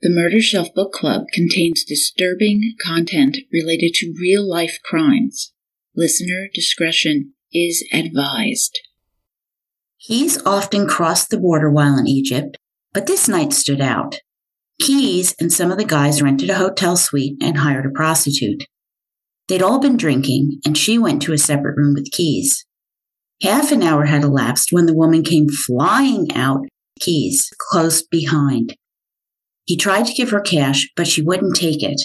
The Murder Shelf Book Club contains disturbing content related to real life crimes. Listener discretion is advised. Keyes often crossed the border while in Egypt, but this night stood out. Keyes and some of the guys rented a hotel suite and hired a prostitute. They'd all been drinking, and she went to a separate room with Keyes. Half an hour had elapsed when the woman came flying out, Keyes close behind. He tried to give her cash, but she wouldn't take it.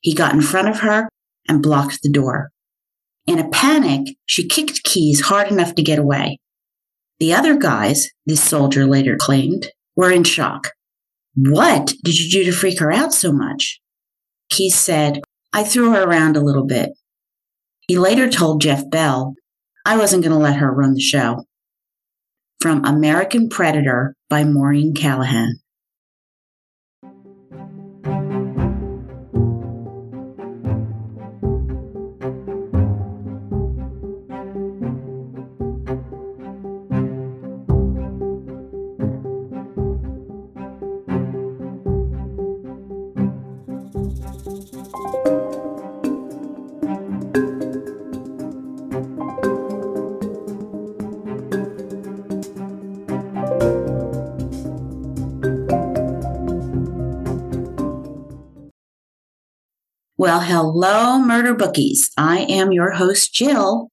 He got in front of her and blocked the door. In a panic, she kicked Keyes hard enough to get away. The other guys, this soldier later claimed, were in shock. What did you do to freak her out so much? Keyes said, I threw her around a little bit. He later told Jeff Bell, I wasn't going to let her run the show. From American Predator by Maureen Callahan. Well, hello, murder bookies. I am your host, Jill.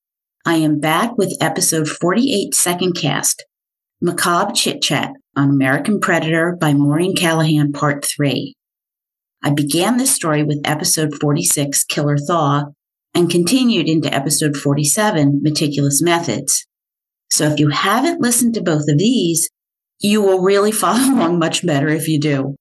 I am back with episode 48 Second Cast, Macabre Chit Chat on American Predator by Maureen Callahan, Part 3. I began this story with episode 46, Killer Thaw, and continued into episode 47, Meticulous Methods. So if you haven't listened to both of these, you will really follow along much better if you do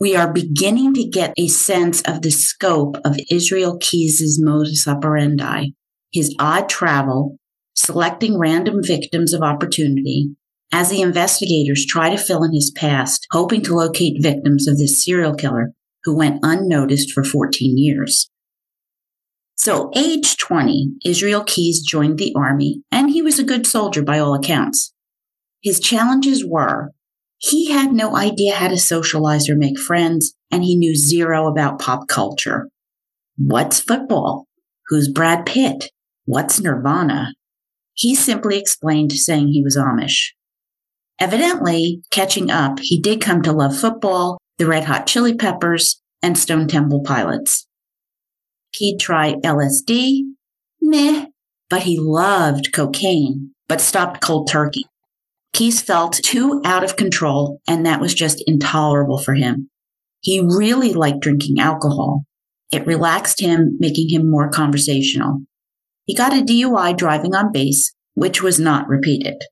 we are beginning to get a sense of the scope of Israel Keyes' modus operandi, his odd travel, selecting random victims of opportunity, as the investigators try to fill in his past, hoping to locate victims of this serial killer who went unnoticed for 14 years. So, age 20, Israel Keyes joined the army, and he was a good soldier by all accounts. His challenges were he had no idea how to socialize or make friends, and he knew zero about pop culture. What's football? Who's Brad Pitt? What's Nirvana? He simply explained, saying he was Amish. Evidently, catching up, he did come to love football, the Red Hot Chili Peppers, and Stone Temple Pilots. He'd try LSD, meh, but he loved cocaine, but stopped cold turkey. Keyes felt too out of control, and that was just intolerable for him. He really liked drinking alcohol. It relaxed him, making him more conversational. He got a DUI driving on base, which was not repeated.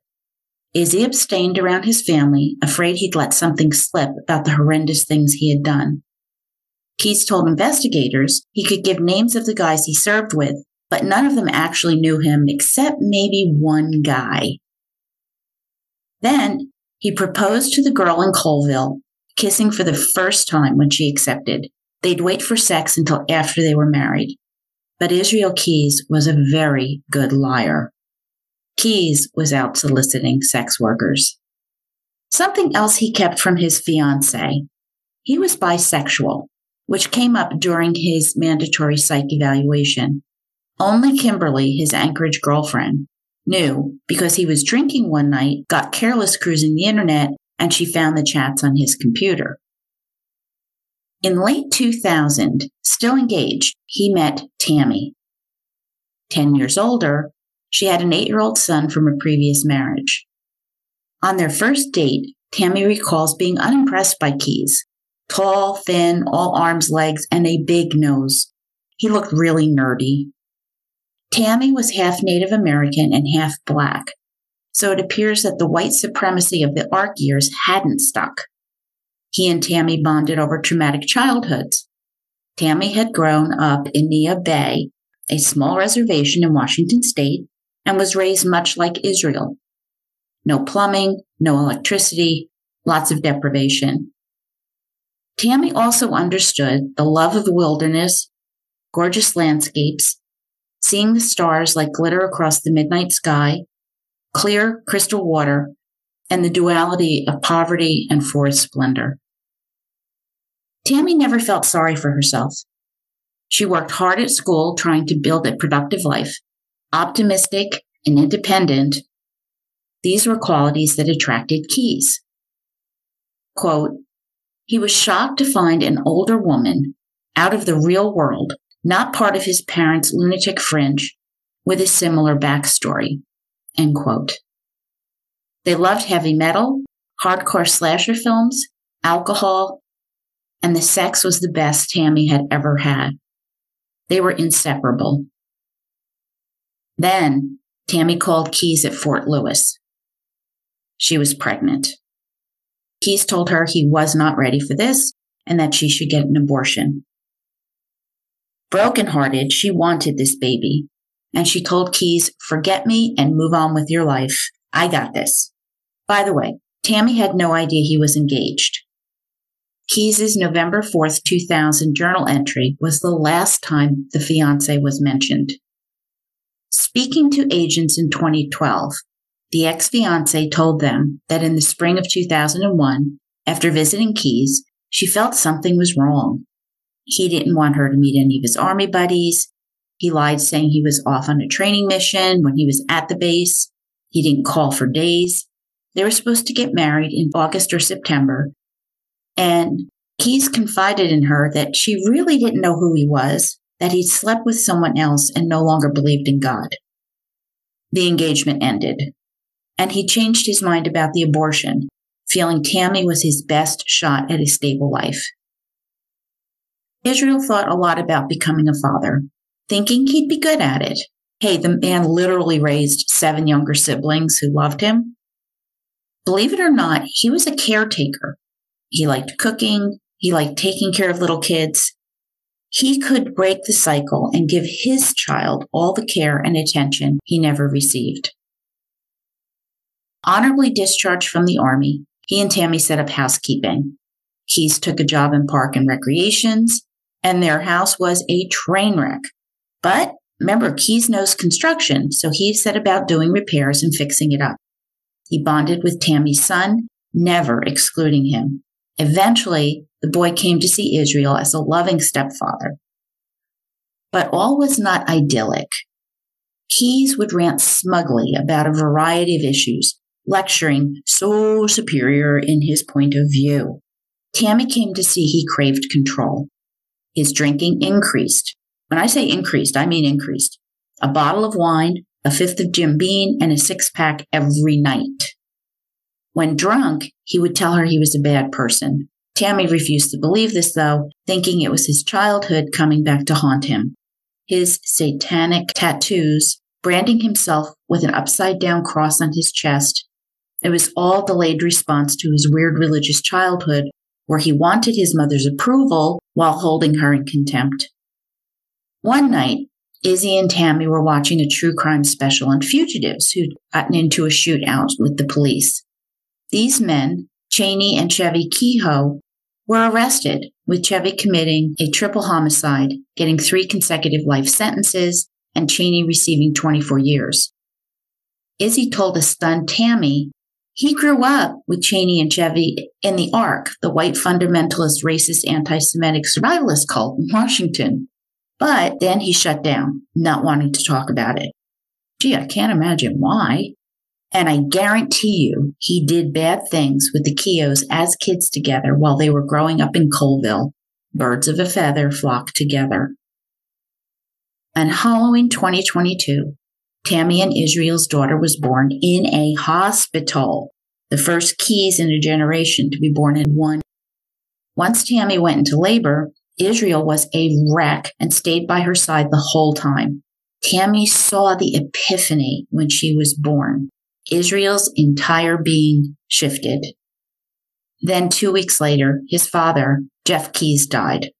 Izzy abstained around his family, afraid he'd let something slip about the horrendous things he had done. Keyes told investigators he could give names of the guys he served with, but none of them actually knew him except maybe one guy. Then he proposed to the girl in Colville, kissing for the first time when she accepted. They'd wait for sex until after they were married. But Israel Keyes was a very good liar. Keyes was out soliciting sex workers. Something else he kept from his fiancee. He was bisexual, which came up during his mandatory psych evaluation. Only Kimberly, his Anchorage girlfriend, knew because he was drinking one night, got careless cruising the internet, and she found the chats on his computer. In late 2000, still engaged, he met Tammy. Ten years older, she had an eight year old son from a previous marriage. On their first date, Tammy recalls being unimpressed by Keyes. Tall, thin, all arms, legs, and a big nose. He looked really nerdy. Tammy was half Native American and half black, so it appears that the white supremacy of the ARC years hadn't stuck. He and Tammy bonded over traumatic childhoods. Tammy had grown up in Neah Bay, a small reservation in Washington state, and was raised much like Israel. No plumbing, no electricity, lots of deprivation. Tammy also understood the love of the wilderness, gorgeous landscapes, seeing the stars like glitter across the midnight sky, clear crystal water, and the duality of poverty and forest splendor. Tammy never felt sorry for herself. She worked hard at school trying to build a productive life, optimistic and independent. These were qualities that attracted Keyes. Quote, he was shocked to find an older woman out of the real world, not part of his parents' lunatic fringe, with a similar backstory. End quote. They loved heavy metal, hardcore slasher films, alcohol, and the sex was the best Tammy had ever had. They were inseparable. Then Tammy called Keyes at Fort Lewis. She was pregnant. Keyes told her he was not ready for this and that she should get an abortion. Brokenhearted, she wanted this baby, and she told Keyes, forget me and move on with your life. I got this. By the way, Tammy had no idea he was engaged. Keyes' November 4th, 2000 journal entry was the last time the fiance was mentioned. Speaking to agents in 2012, the ex fiance told them that in the spring of 2001, after visiting Keyes, she felt something was wrong. He didn't want her to meet any of his army buddies. He lied saying he was off on a training mission when he was at the base. He didn't call for days. They were supposed to get married in August or September, and Keyes confided in her that she really didn't know who he was, that he'd slept with someone else and no longer believed in God. The engagement ended, and he changed his mind about the abortion, feeling Tammy was his best shot at a stable life. Israel thought a lot about becoming a father, thinking he'd be good at it. Hey, the man literally raised seven younger siblings who loved him. Believe it or not, he was a caretaker he liked cooking. He liked taking care of little kids. He could break the cycle and give his child all the care and attention he never received. Honorably discharged from the Army, he and Tammy set up housekeeping. Keyes took a job in park and recreations, and their house was a train wreck. But remember, Keyes knows construction, so he set about doing repairs and fixing it up. He bonded with Tammy's son, never excluding him. Eventually, the boy came to see Israel as a loving stepfather. But all was not idyllic. Keyes would rant smugly about a variety of issues, lecturing so superior in his point of view. Tammy came to see he craved control. His drinking increased. When I say increased, I mean increased. A bottle of wine, a fifth of Jim Beam, and a six pack every night. When drunk, he would tell her he was a bad person. Tammy refused to believe this, though, thinking it was his childhood coming back to haunt him. His satanic tattoos, branding himself with an upside down cross on his chest, it was all delayed response to his weird religious childhood where he wanted his mother's approval while holding her in contempt. One night, Izzy and Tammy were watching a true crime special on fugitives who'd gotten into a shootout with the police. These men, Cheney and Chevy Kehoe, were arrested, with Chevy committing a triple homicide, getting three consecutive life sentences, and Cheney receiving 24 years. Izzy told a stunned Tammy he grew up with Cheney and Chevy in the ARC, the white fundamentalist, racist, anti Semitic survivalist cult in Washington. But then he shut down, not wanting to talk about it. Gee, I can't imagine why. And I guarantee you, he did bad things with the Kehoes as kids together while they were growing up in Colville. Birds of a feather flock together. On Halloween 2022, Tammy and Israel's daughter was born in a hospital, the first Keyes in a generation to be born in one. Once Tammy went into labor, Israel was a wreck and stayed by her side the whole time. Tammy saw the epiphany when she was born. Israel's entire being shifted. Then two weeks later, his father, Jeff Keyes, died.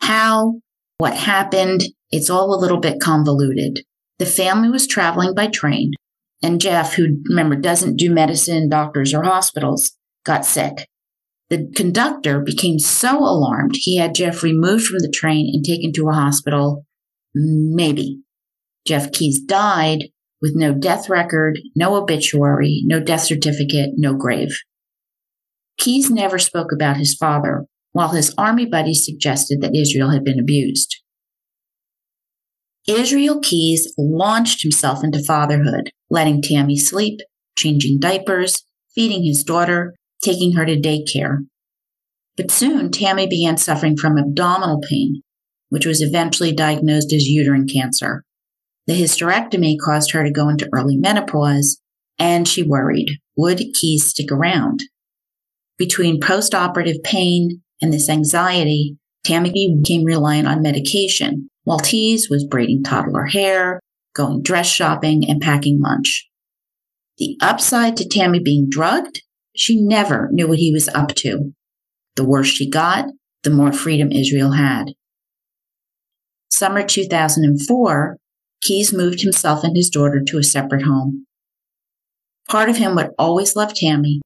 How? What happened? It's all a little bit convoluted. The family was traveling by train, and Jeff, who remember doesn't do medicine, doctors, or hospitals, got sick. The conductor became so alarmed he had Jeff removed from the train and taken to a hospital. Maybe. Jeff Keyes died with no death record, no obituary, no death certificate, no grave. Keyes never spoke about his father while his army buddies suggested that Israel had been abused. Israel Keyes launched himself into fatherhood, letting Tammy sleep, changing diapers, feeding his daughter, taking her to daycare. But soon Tammy began suffering from abdominal pain, which was eventually diagnosed as uterine cancer. The hysterectomy caused her to go into early menopause, and she worried would Keyes stick around? Between post-operative pain and this anxiety, Tammy became reliant on medication, while Keyes was braiding toddler hair, going dress shopping, and packing lunch. The upside to Tammy being drugged? She never knew what he was up to. The worse she got, the more freedom Israel had. Summer 2004, Keyes moved himself and his daughter to a separate home. Part of him would always love Tammy,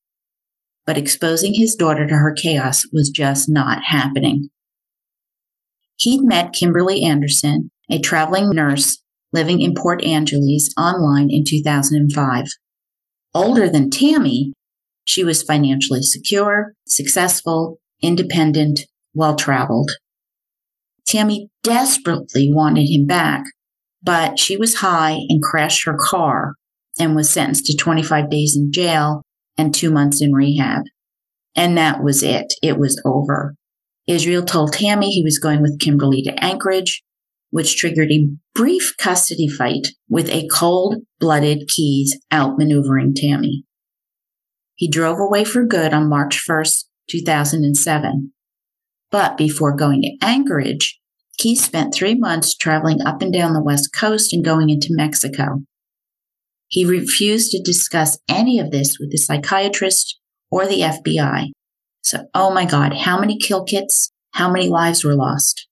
but exposing his daughter to her chaos was just not happening. He'd met Kimberly Anderson, a traveling nurse living in Port Angeles, online in 2005. Older than Tammy, she was financially secure, successful, independent, well traveled. Tammy desperately wanted him back, but she was high and crashed her car and was sentenced to 25 days in jail and two months in rehab. And that was it. It was over. Israel told Tammy he was going with Kimberly to Anchorage, which triggered a brief custody fight with a cold blooded Keyes outmaneuvering Tammy. He drove away for good on March 1st, 2007. But before going to Anchorage, Keyes spent three months traveling up and down the West Coast and going into Mexico. He refused to discuss any of this with the psychiatrist or the FBI. So, oh my God, how many kill kits? How many lives were lost?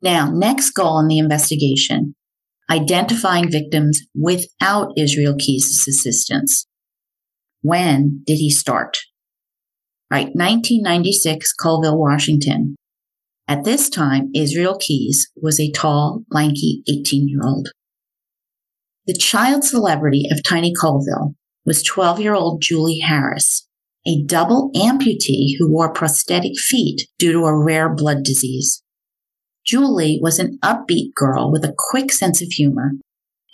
Now, next goal in the investigation identifying victims without Israel Keyes' assistance. When did he start? Right, 1996, Colville, Washington. At this time, Israel Keyes was a tall, lanky 18 year old. The child celebrity of Tiny Colville was 12 year old Julie Harris, a double amputee who wore prosthetic feet due to a rare blood disease. Julie was an upbeat girl with a quick sense of humor,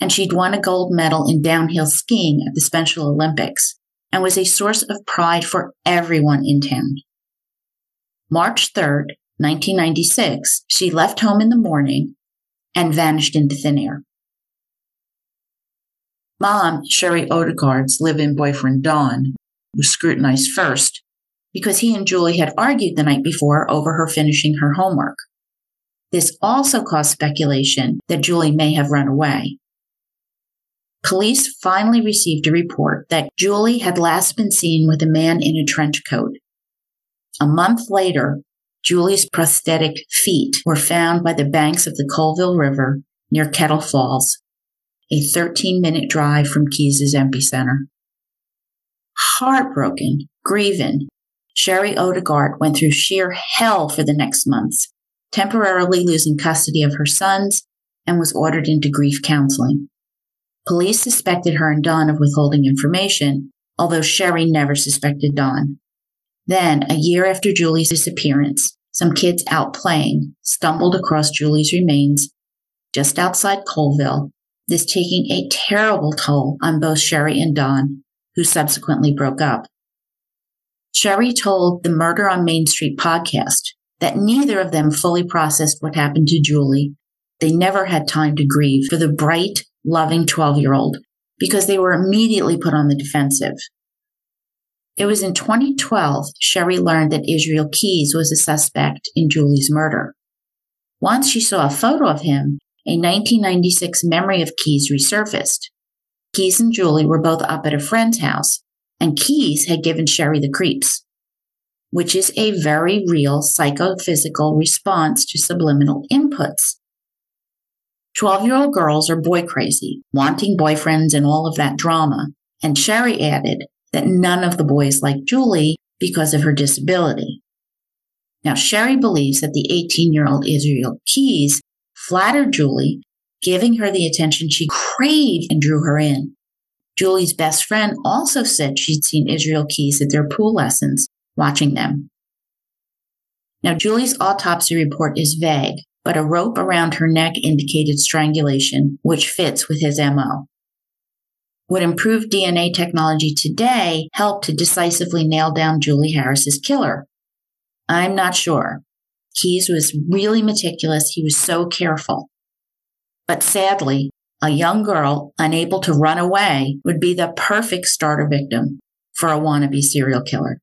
and she'd won a gold medal in downhill skiing at the Special Olympics and was a source of pride for everyone in town. March 3rd, 1996, she left home in the morning and vanished into thin air. Mom, Sherry Odegaard's live in boyfriend Don, was scrutinized first because he and Julie had argued the night before over her finishing her homework. This also caused speculation that Julie may have run away. Police finally received a report that Julie had last been seen with a man in a trench coat. A month later, Julie's prosthetic feet were found by the banks of the Colville River near Kettle Falls, a 13 minute drive from Keyes' epicenter. Heartbroken, grieving, Sherry Odegaard went through sheer hell for the next months, temporarily losing custody of her sons and was ordered into grief counseling. Police suspected her and Don of withholding information, although Sherry never suspected Don. Then, a year after Julie's disappearance, some kids out playing stumbled across Julie's remains just outside Colville this taking a terrible toll on both Sherry and Don, who subsequently broke up. Sherry told the Murder on Main Street podcast that neither of them fully processed what happened to Julie. They never had time to grieve for the bright, loving 12 year old because they were immediately put on the defensive. It was in 2012 Sherry learned that Israel Keyes was a suspect in Julie's murder. Once she saw a photo of him, a 1996 memory of Keyes resurfaced. Keyes and Julie were both up at a friend's house, and Keyes had given Sherry the creeps, which is a very real psychophysical response to subliminal inputs. 12 year old girls are boy crazy, wanting boyfriends and all of that drama. And Sherry added that none of the boys liked Julie because of her disability. Now, Sherry believes that the 18 year old Israel Keyes flattered Julie, giving her the attention she craved and drew her in. Julie's best friend also said she'd seen Israel Keyes at their pool lessons, watching them. Now, Julie's autopsy report is vague, but a rope around her neck indicated strangulation, which fits with his MO. Would improved DNA technology today help to decisively nail down Julie Harris's killer? I'm not sure. Keyes was really meticulous. He was so careful. But sadly, a young girl unable to run away would be the perfect starter victim for a wannabe serial killer.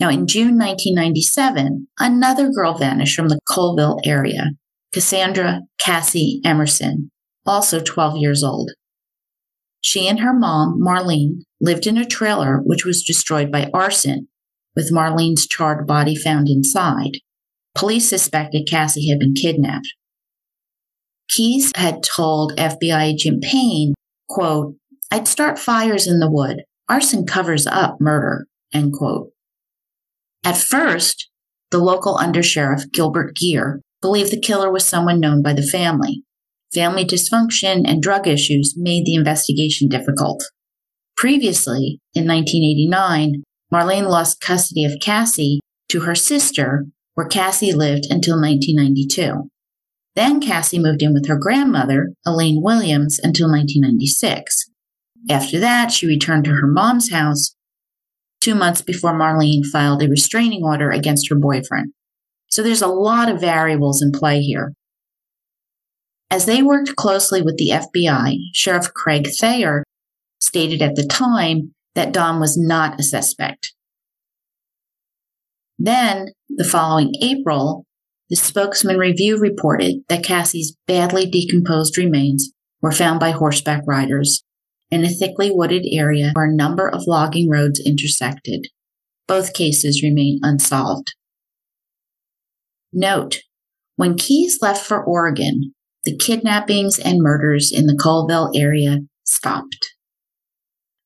Now, in June 1997, another girl vanished from the Colville area, Cassandra Cassie Emerson, also 12 years old. She and her mom, Marlene, lived in a trailer which was destroyed by arson, with Marlene's charred body found inside. Police suspected Cassie had been kidnapped. Keyes had told FBI agent Payne, quote, I'd start fires in the wood. Arson covers up murder, end quote. At first, the local undersheriff, Gilbert Gear, believed the killer was someone known by the family. Family dysfunction and drug issues made the investigation difficult. Previously, in 1989, Marlene lost custody of Cassie to her sister, where Cassie lived until 1992. Then Cassie moved in with her grandmother, Elaine Williams, until 1996. After that, she returned to her mom's house two months before Marlene filed a restraining order against her boyfriend. So there's a lot of variables in play here. As they worked closely with the FBI, Sheriff Craig Thayer stated at the time that Don was not a suspect. Then, the following April, the spokesman review reported that Cassie's badly decomposed remains were found by horseback riders in a thickly wooded area where a number of logging roads intersected. Both cases remain unsolved. Note, when Keyes left for Oregon, the kidnappings and murders in the Colville area stopped.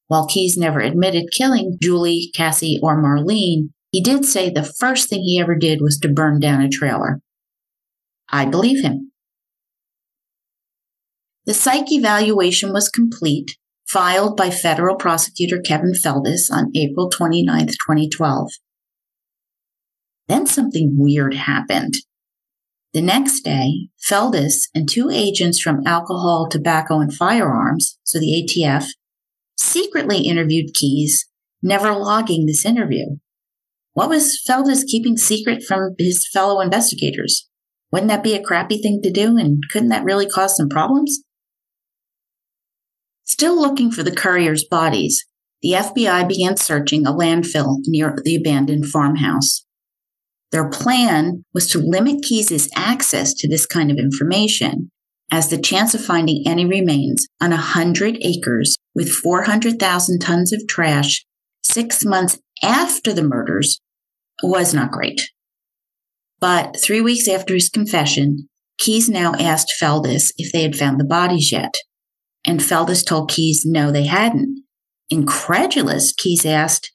While Keyes never admitted killing Julie, Cassie, or Marlene, he did say the first thing he ever did was to burn down a trailer. I believe him. The psych evaluation was complete filed by federal prosecutor Kevin Feldis on April 29, 2012. Then something weird happened. The next day, Feldis and two agents from Alcohol, Tobacco, and Firearms, so the ATF, secretly interviewed Keyes, never logging this interview. What was Feldis keeping secret from his fellow investigators? Wouldn't that be a crappy thing to do? And couldn't that really cause some problems? Still looking for the Curriers' bodies, the FBI began searching a landfill near the abandoned farmhouse. Their plan was to limit Keyes' access to this kind of information, as the chance of finding any remains on a 100 acres with 400,000 tons of trash six months after the murders was not great. But three weeks after his confession, Keyes now asked Feldis if they had found the bodies yet. And Feldis told Keyes no, they hadn't. Incredulous, Keyes asked,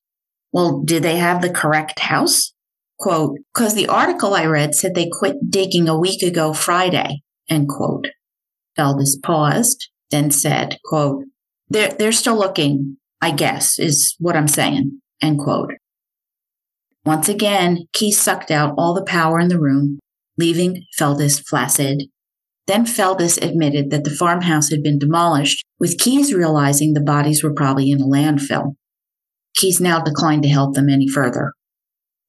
Well, did they have the correct house? Quote, because the article I read said they quit digging a week ago Friday, end quote. Feldis paused, then said, quote, they're, they're still looking, I guess, is what I'm saying, end quote. Once again, Keyes sucked out all the power in the room, leaving Feldis flaccid then Feldis admitted that the farmhouse had been demolished, with Keyes realizing the bodies were probably in a landfill. Keyes now declined to help them any further.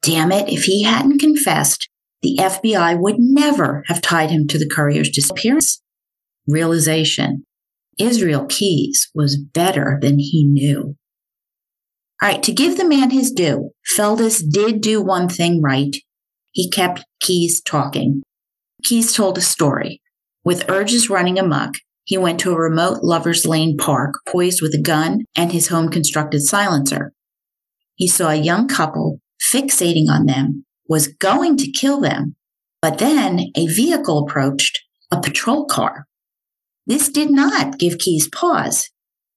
Damn it, if he hadn't confessed, the FBI would never have tied him to the Currier's disappearance. Realization. Israel Keyes was better than he knew. All right, to give the man his due, Feldis did do one thing right. He kept Keyes talking. Keyes told a story. With urges running amok, he went to a remote Lover's Lane park, poised with a gun and his home constructed silencer. He saw a young couple fixating on them, was going to kill them, but then a vehicle approached, a patrol car. This did not give Keyes pause.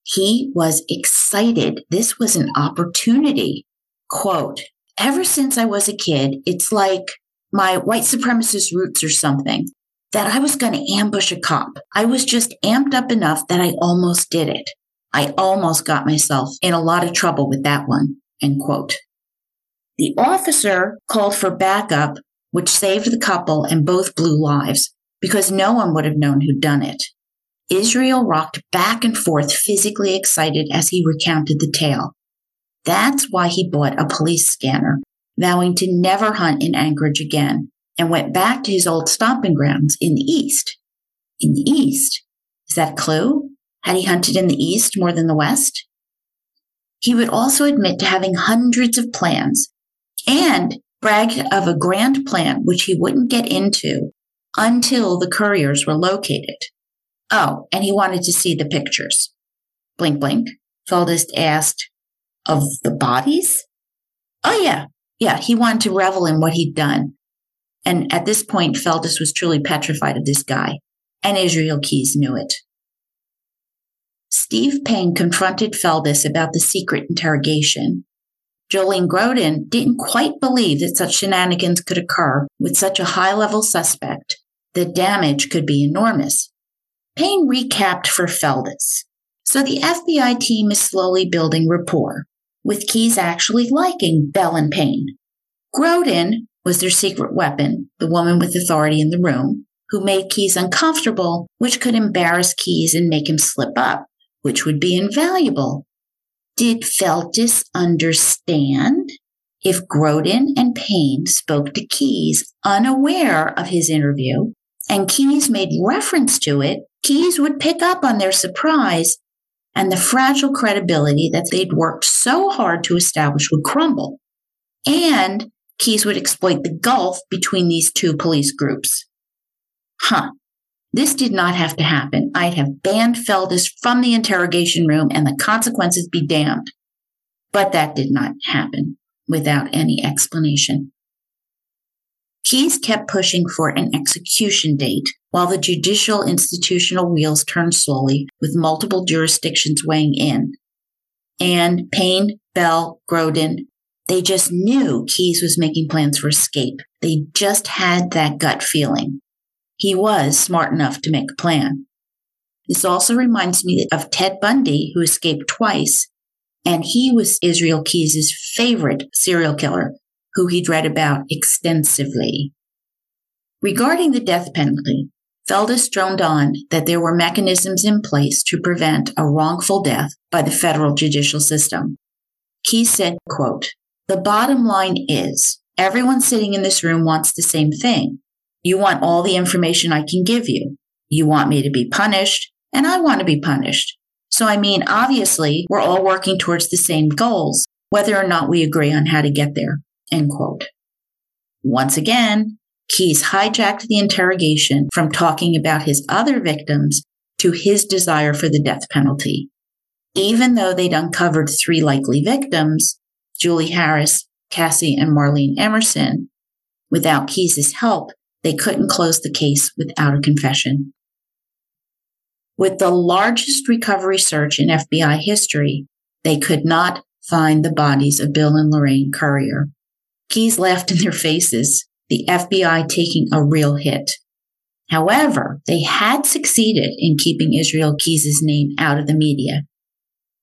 He was excited. This was an opportunity. Quote, ever since I was a kid, it's like my white supremacist roots or something that I was going to ambush a cop. I was just amped up enough that I almost did it. I almost got myself in a lot of trouble with that one. End quote. The officer called for backup, which saved the couple and both blue lives because no one would have known who'd done it. Israel rocked back and forth, physically excited as he recounted the tale. That's why he bought a police scanner, vowing to never hunt in Anchorage again, and went back to his old stomping grounds in the East. In the East? Is that a clue? Had he hunted in the East more than the West? He would also admit to having hundreds of plans and bragged of a grand plan which he wouldn't get into until the Curriers were located. Oh, and he wanted to see the pictures. Blink, blink. Feldis asked, of the bodies? Oh, yeah. Yeah, he wanted to revel in what he'd done. And at this point, Feldis was truly petrified of this guy, and Israel Keyes knew it. Steve Payne confronted Feldis about the secret interrogation. Jolene Grodin didn't quite believe that such shenanigans could occur with such a high level suspect. The damage could be enormous. Payne recapped for Feldis. So the FBI team is slowly building rapport, with Keyes actually liking Bell and Payne. Grodin was their secret weapon, the woman with authority in the room, who made Keyes uncomfortable, which could embarrass Keyes and make him slip up, which would be invaluable. Did Feldis understand? If Grodin and Payne spoke to Keyes unaware of his interview, and Keyes made reference to it, Keyes would pick up on their surprise and the fragile credibility that they'd worked so hard to establish would crumble. And Keyes would exploit the gulf between these two police groups. Huh. This did not have to happen. I'd have banned Feldis from the interrogation room and the consequences be damned. But that did not happen without any explanation. Keyes kept pushing for an execution date while the judicial institutional wheels turned slowly with multiple jurisdictions weighing in. And Payne, Bell, Grodin, they just knew Keyes was making plans for escape. They just had that gut feeling. He was smart enough to make a plan. This also reminds me of Ted Bundy, who escaped twice, and he was Israel Keyes' favorite serial killer, who he'd read about extensively. Regarding the death penalty, Feldis droned on that there were mechanisms in place to prevent a wrongful death by the federal judicial system. Keyes said, quote, The bottom line is everyone sitting in this room wants the same thing. You want all the information I can give you. You want me to be punished, and I want to be punished. So, I mean, obviously, we're all working towards the same goals, whether or not we agree on how to get there. End quote. Once again, Keyes hijacked the interrogation from talking about his other victims to his desire for the death penalty. Even though they'd uncovered three likely victims, Julie Harris, Cassie, and Marlene Emerson, without Keyes' help, they couldn't close the case without a confession. With the largest recovery search in FBI history, they could not find the bodies of Bill and Lorraine Currier. Keyes laughed in their faces the FBI taking a real hit. However, they had succeeded in keeping Israel Keyes' name out of the media.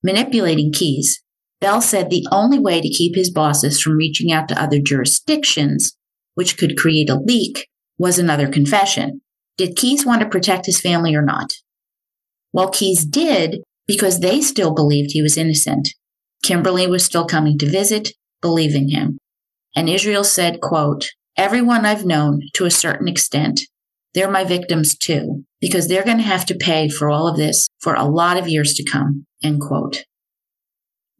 Manipulating Keyes, Bell said the only way to keep his bosses from reaching out to other jurisdictions, which could create a leak, was another confession. Did Keyes want to protect his family or not? Well, Keyes did because they still believed he was innocent. Kimberly was still coming to visit, believing him. And Israel said, quote, everyone I've known to a certain extent, they're my victims too, because they're going to have to pay for all of this for a lot of years to come, end quote.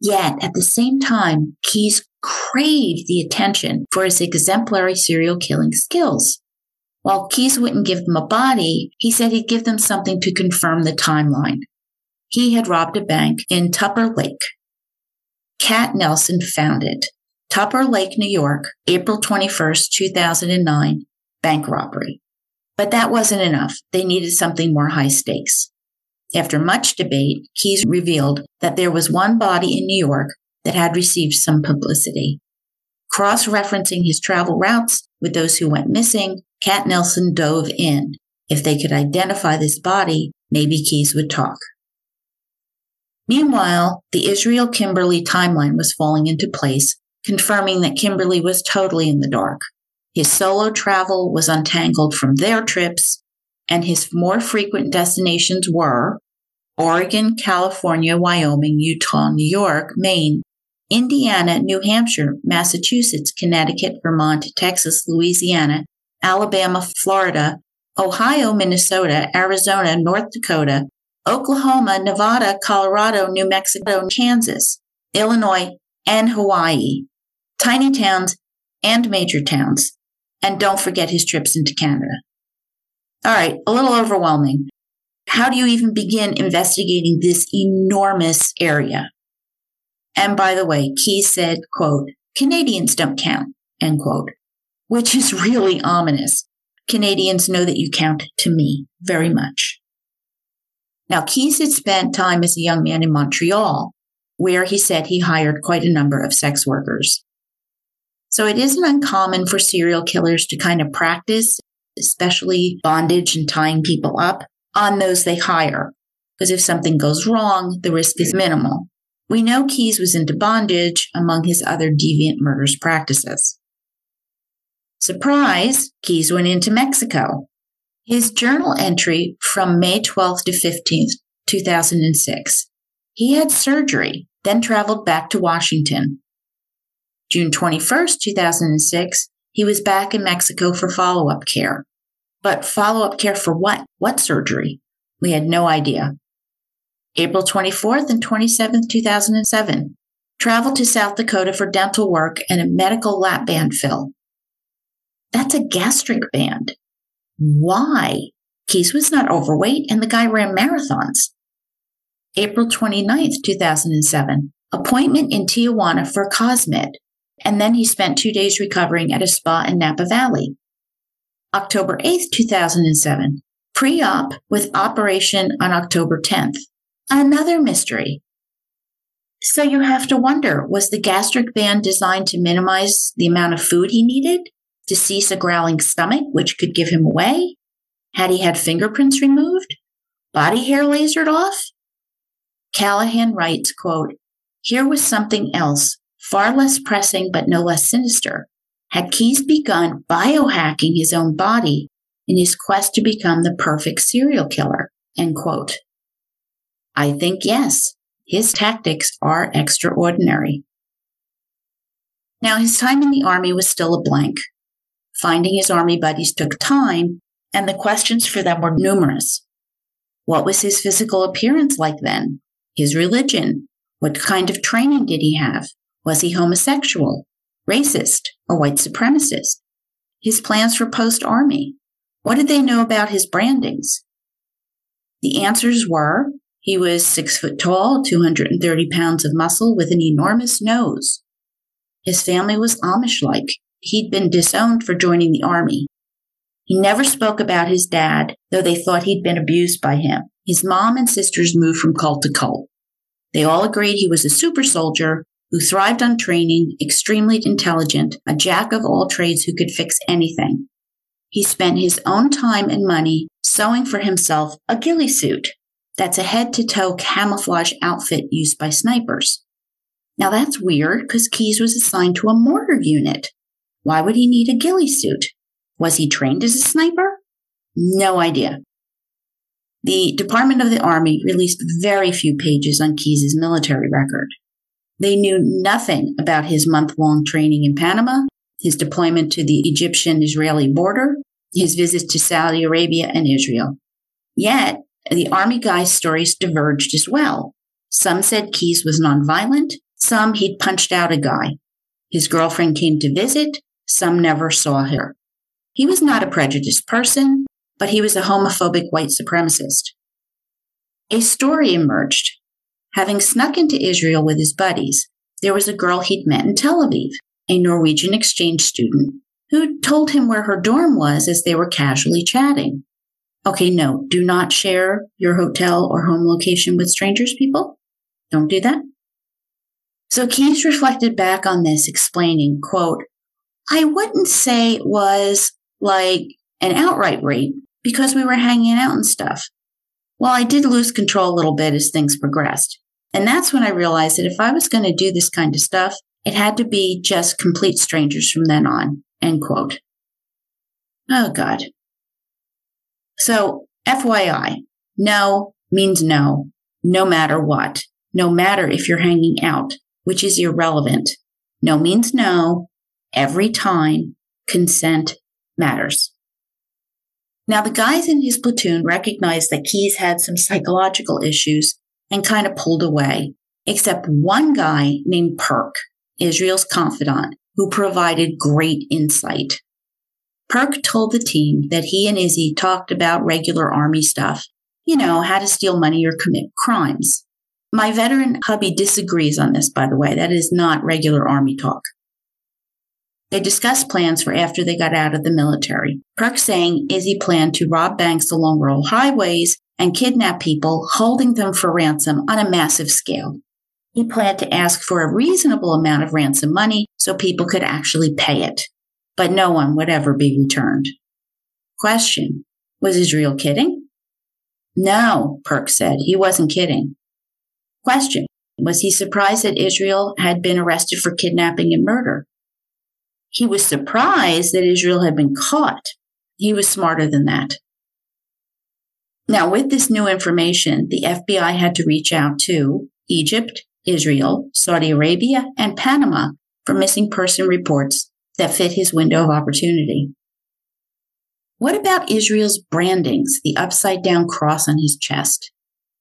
Yet at the same time, Keyes craved the attention for his exemplary serial killing skills. While Keyes wouldn't give them a body, he said he'd give them something to confirm the timeline. He had robbed a bank in Tupper Lake. Cat Nelson found it Tupper Lake, New York, April 21st, 2009, bank robbery. But that wasn't enough. They needed something more high stakes. After much debate, Keyes revealed that there was one body in New York that had received some publicity. Cross referencing his travel routes with those who went missing, Cat Nelson dove in. If they could identify this body, maybe Keyes would talk. Meanwhile, the Israel Kimberly timeline was falling into place confirming that Kimberly was totally in the dark. His solo travel was untangled from their trips, and his more frequent destinations were Oregon, California, Wyoming, Utah, New York, Maine, Indiana, New Hampshire, Massachusetts, Connecticut, Vermont, Texas, Louisiana, Alabama, Florida, Ohio, Minnesota, Arizona, North Dakota, Oklahoma, Nevada, Colorado, New Mexico, Kansas, Illinois, and Hawaii. Tiny towns and major towns. And don't forget his trips into Canada. All right, a little overwhelming. How do you even begin investigating this enormous area? And by the way, Keyes said, quote, Canadians don't count, end quote, which is really ominous. Canadians know that you count to me very much. Now, Keyes had spent time as a young man in Montreal, where he said he hired quite a number of sex workers. So it isn't uncommon for serial killers to kind of practice, especially bondage and tying people up, on those they hire. Because if something goes wrong, the risk is minimal. We know Keyes was into bondage among his other deviant murders practices. Surprise, Keyes went into Mexico. His journal entry from May 12th to 15th, 2006. He had surgery, then traveled back to Washington. June 21st, 2006, he was back in Mexico for follow up care. But follow up care for what? What surgery? We had no idea. April 24th and 27th, 2007, traveled to South Dakota for dental work and a medical lap band fill. That's a gastric band. Why? Keyes was not overweight and the guy ran marathons. April 29th, 2007, appointment in Tijuana for Cosmed, and then he spent two days recovering at a spa in Napa Valley. October 8th, 2007, pre op with operation on October 10th. Another mystery. So you have to wonder was the gastric band designed to minimize the amount of food he needed? To cease a growling stomach, which could give him away? Had he had fingerprints removed? Body hair lasered off? Callahan writes, quote, Here was something else, far less pressing but no less sinister. Had Keyes begun biohacking his own body in his quest to become the perfect serial killer? End quote. I think yes, his tactics are extraordinary. Now, his time in the army was still a blank. Finding his army buddies took time, and the questions for them were numerous. What was his physical appearance like then? His religion? What kind of training did he have? Was he homosexual, racist, or white supremacist? His plans for post army? What did they know about his brandings? The answers were he was six foot tall, 230 pounds of muscle with an enormous nose. His family was Amish like. He'd been disowned for joining the army. He never spoke about his dad, though they thought he'd been abused by him. His mom and sisters moved from cult to cult. They all agreed he was a super soldier who thrived on training, extremely intelligent, a jack of all trades who could fix anything. He spent his own time and money sewing for himself a ghillie suit that's a head to toe camouflage outfit used by snipers. Now that's weird because Keyes was assigned to a mortar unit. Why would he need a ghillie suit? Was he trained as a sniper? No idea. The Department of the Army released very few pages on Keyes' military record. They knew nothing about his month long training in Panama, his deployment to the Egyptian Israeli border, his visits to Saudi Arabia and Israel. Yet, the Army guy's stories diverged as well. Some said Keyes was nonviolent, some he'd punched out a guy. His girlfriend came to visit, some never saw her. He was not a prejudiced person, but he was a homophobic white supremacist. A story emerged. Having snuck into Israel with his buddies, there was a girl he'd met in Tel Aviv, a Norwegian exchange student, who told him where her dorm was as they were casually chatting. Okay, no, do not share your hotel or home location with strangers, people. Don't do that. So Keyes reflected back on this, explaining, quote, I wouldn't say it was like an outright rape because we were hanging out and stuff. Well, I did lose control a little bit as things progressed. And that's when I realized that if I was going to do this kind of stuff, It had to be just complete strangers from then on. End quote. Oh, God. So, FYI, no means no, no matter what, no matter if you're hanging out, which is irrelevant. No means no. Every time, consent matters. Now, the guys in his platoon recognized that Keyes had some psychological issues and kind of pulled away, except one guy named Perk, Israel's confidant, who provided great insight. Perk told the team that he and Izzy talked about regular army stuff, you know, how to steal money or commit crimes. My veteran hubby disagrees on this, by the way. That is not regular army talk. They discussed plans for after they got out of the military. Perk saying Izzy planned to rob banks along rural highways and kidnap people, holding them for ransom on a massive scale. He planned to ask for a reasonable amount of ransom money so people could actually pay it, but no one would ever be returned. Question Was Israel kidding? No, Perk said. He wasn't kidding. Question Was he surprised that Israel had been arrested for kidnapping and murder? He was surprised that Israel had been caught. He was smarter than that. Now, with this new information, the FBI had to reach out to Egypt, Israel, Saudi Arabia, and Panama for missing person reports that fit his window of opportunity. What about Israel's brandings, the upside down cross on his chest?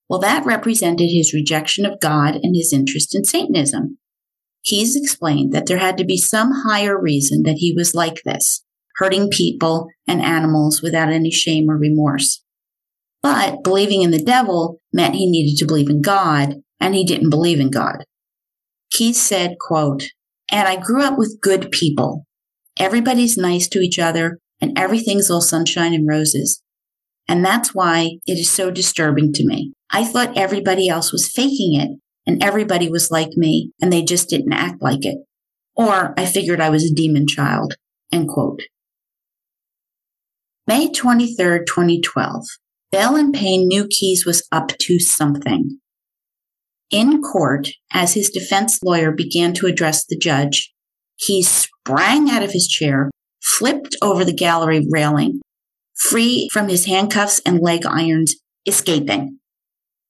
Well, that represented his rejection of God and his interest in Satanism. Keyes explained that there had to be some higher reason that he was like this, hurting people and animals without any shame or remorse. But believing in the devil meant he needed to believe in God, and he didn't believe in God. Keyes said, quote, and I grew up with good people. Everybody's nice to each other, and everything's all sunshine and roses. And that's why it is so disturbing to me. I thought everybody else was faking it and everybody was like me and they just didn't act like it. Or I figured I was a demon child. End quote. May 23rd, 2012. Bell and Payne knew Keyes was up to something. In court, as his defense lawyer began to address the judge, he sprang out of his chair, flipped over the gallery railing, free from his handcuffs and leg irons, escaping.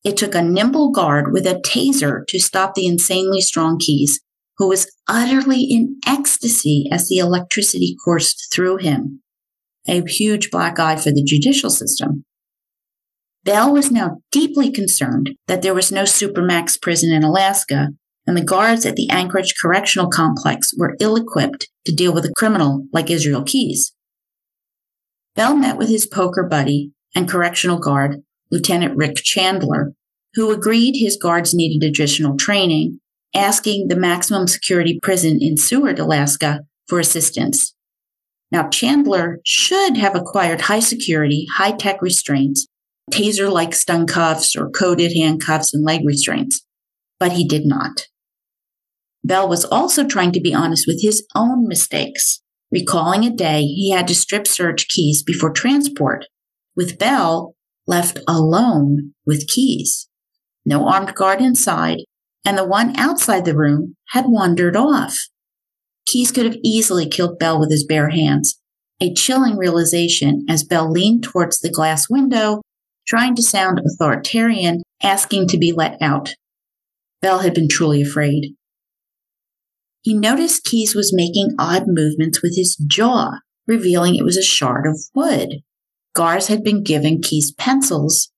It took a nimble guard with a taser to stop the insanely strong Keyes, who was utterly in ecstasy as the electricity coursed through him. A huge black eye for the judicial system. Bell was now deeply concerned that there was no Supermax prison in Alaska, and the guards at the Anchorage Correctional Complex were ill equipped to deal with a criminal like Israel Keyes. Bell met with his poker buddy and correctional guard Lieutenant Rick Chandler, who agreed his guards needed additional training, asking the maximum security prison in Seward, Alaska, for assistance. Now, Chandler should have acquired high security, high tech restraints, taser like stun cuffs or coated handcuffs and leg restraints, but he did not. Bell was also trying to be honest with his own mistakes, recalling a day he had to strip search Keyes before transport. With Bell, left alone with Keyes. No armed guard inside, and the one outside the room had wandered off. Keyes could have easily killed Bell with his bare hands, a chilling realization as Bell leaned towards the glass window, trying to sound authoritarian, asking to be let out. Bell had been truly afraid. He noticed Keyes was making odd movements with his jaw, revealing it was a shard of wood. Gars had been given Keyes pencils,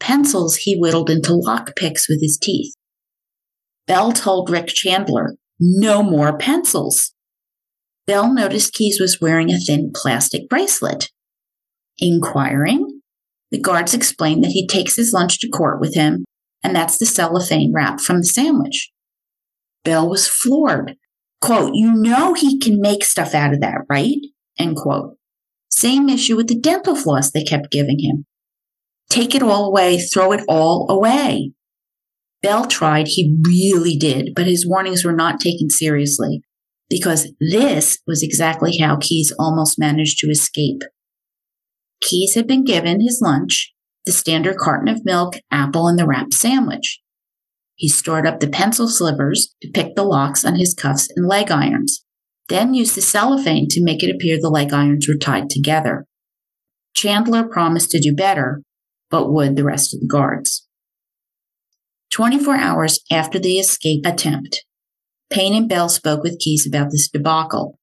pencils he whittled into lockpicks with his teeth. Bell told Rick Chandler, no more pencils. Bell noticed Keyes was wearing a thin plastic bracelet. Inquiring, the guards explained that he takes his lunch to court with him, and that's the cellophane wrap from the sandwich. Bell was floored. Quote, you know he can make stuff out of that, right? End quote. Same issue with the dental floss they kept giving him. Take it all away, throw it all away. Bell tried, he really did, but his warnings were not taken seriously because this was exactly how Keyes almost managed to escape. Keyes had been given his lunch, the standard carton of milk, apple, and the wrap sandwich. He stored up the pencil slivers to pick the locks on his cuffs and leg irons, then used the cellophane to make it appear the leg irons were tied together. Chandler promised to do better, but would the rest of the guards. 24 hours after the escape attempt, Payne and Bell spoke with Keyes about this debacle.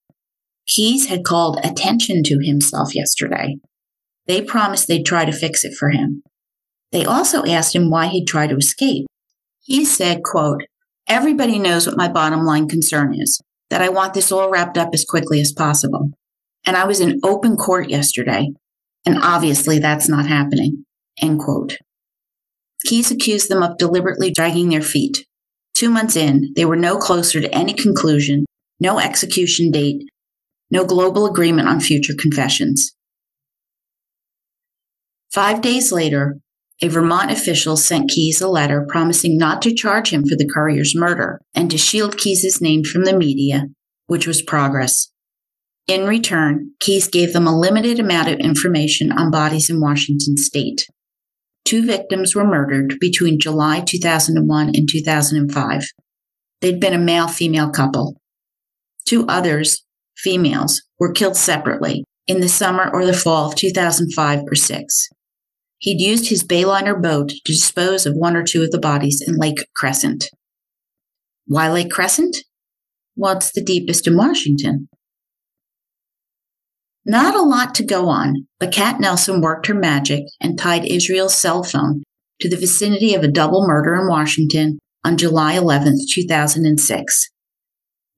Keyes had called attention to himself yesterday. They promised they'd try to fix it for him. They also asked him why he'd try to escape. He said, quote, Everybody knows what my bottom line concern is, that I want this all wrapped up as quickly as possible. And I was in open court yesterday, and obviously that's not happening. End quote. Keyes accused them of deliberately dragging their feet. Two months in, they were no closer to any conclusion, no execution date, no global agreement on future confessions. Five days later, a Vermont official sent Keyes a letter promising not to charge him for the courier's murder and to shield Keyes' name from the media, which was progress. In return, Keyes gave them a limited amount of information on bodies in Washington state. Two victims were murdered between July 2001 and 2005. They'd been a male female couple. Two others, females, were killed separately in the summer or the fall of 2005 or 6. He'd used his Bayliner boat to dispose of one or two of the bodies in Lake Crescent. Why Lake Crescent? Well, it's the deepest in Washington. Not a lot to go on, but Kat Nelson worked her magic and tied Israel's cell phone to the vicinity of a double murder in Washington on July 11, 2006.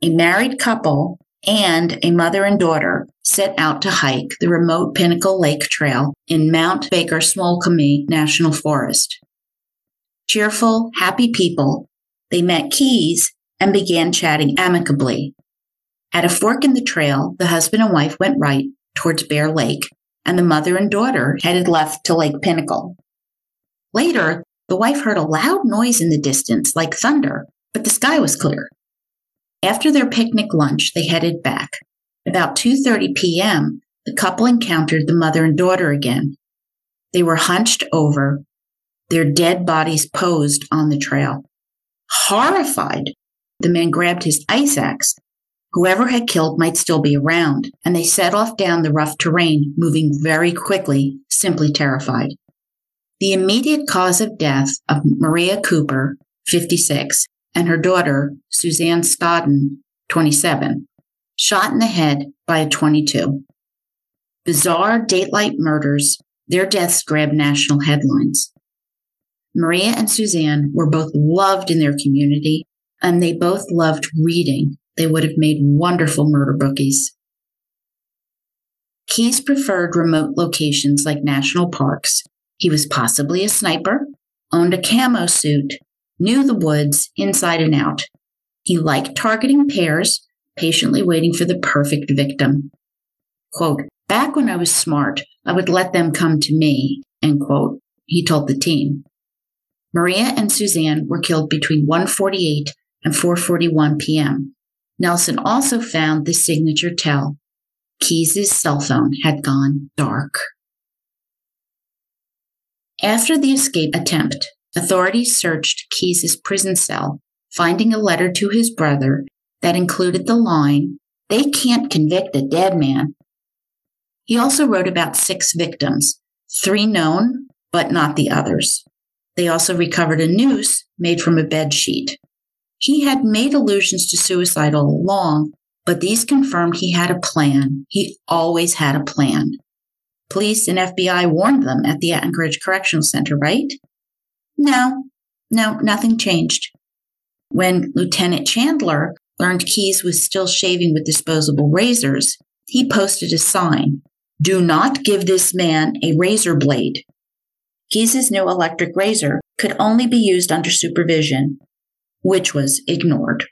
A married couple and a mother and daughter set out to hike the remote Pinnacle Lake Trail in Mount Baker Snoqualmie National Forest. Cheerful, happy people, they met Keyes and began chatting amicably. At a fork in the trail, the husband and wife went right towards Bear Lake, and the mother and daughter headed left to Lake Pinnacle. Later, the wife heard a loud noise in the distance, like thunder, but the sky was clear. After their picnic lunch, they headed back. About 2:30 p.m., the couple encountered the mother and daughter again. They were hunched over, their dead bodies posed on the trail. Horrified, the man grabbed his ice axe Whoever had killed might still be around, and they set off down the rough terrain, moving very quickly, simply terrified. The immediate cause of death of Maria Cooper, 56, and her daughter, Suzanne Stodden, 27, shot in the head by a 22. Bizarre daylight murders, their deaths grabbed national headlines. Maria and Suzanne were both loved in their community, and they both loved reading they would have made wonderful murder bookies. Keyes preferred remote locations like national parks. He was possibly a sniper, owned a camo suit, knew the woods inside and out. He liked targeting pairs, patiently waiting for the perfect victim. Quote, back when I was smart, I would let them come to me, end quote, he told the team. Maria and Suzanne were killed between 1:48 and 4:41 p.m. Nelson also found the signature tell. Keyes' cell phone had gone dark. After the escape attempt, authorities searched Keyes' prison cell, finding a letter to his brother that included the line, They can't convict a dead man. He also wrote about six victims, three known, but not the others. They also recovered a noose made from a bed sheet. He had made allusions to suicide all along, but these confirmed he had a plan. He always had a plan. Police and FBI warned them at the Anchorage Correctional Center, right? No, no, nothing changed. When Lieutenant Chandler learned Keyes was still shaving with disposable razors, he posted a sign Do not give this man a razor blade. Keyes' new electric razor could only be used under supervision which was ignored.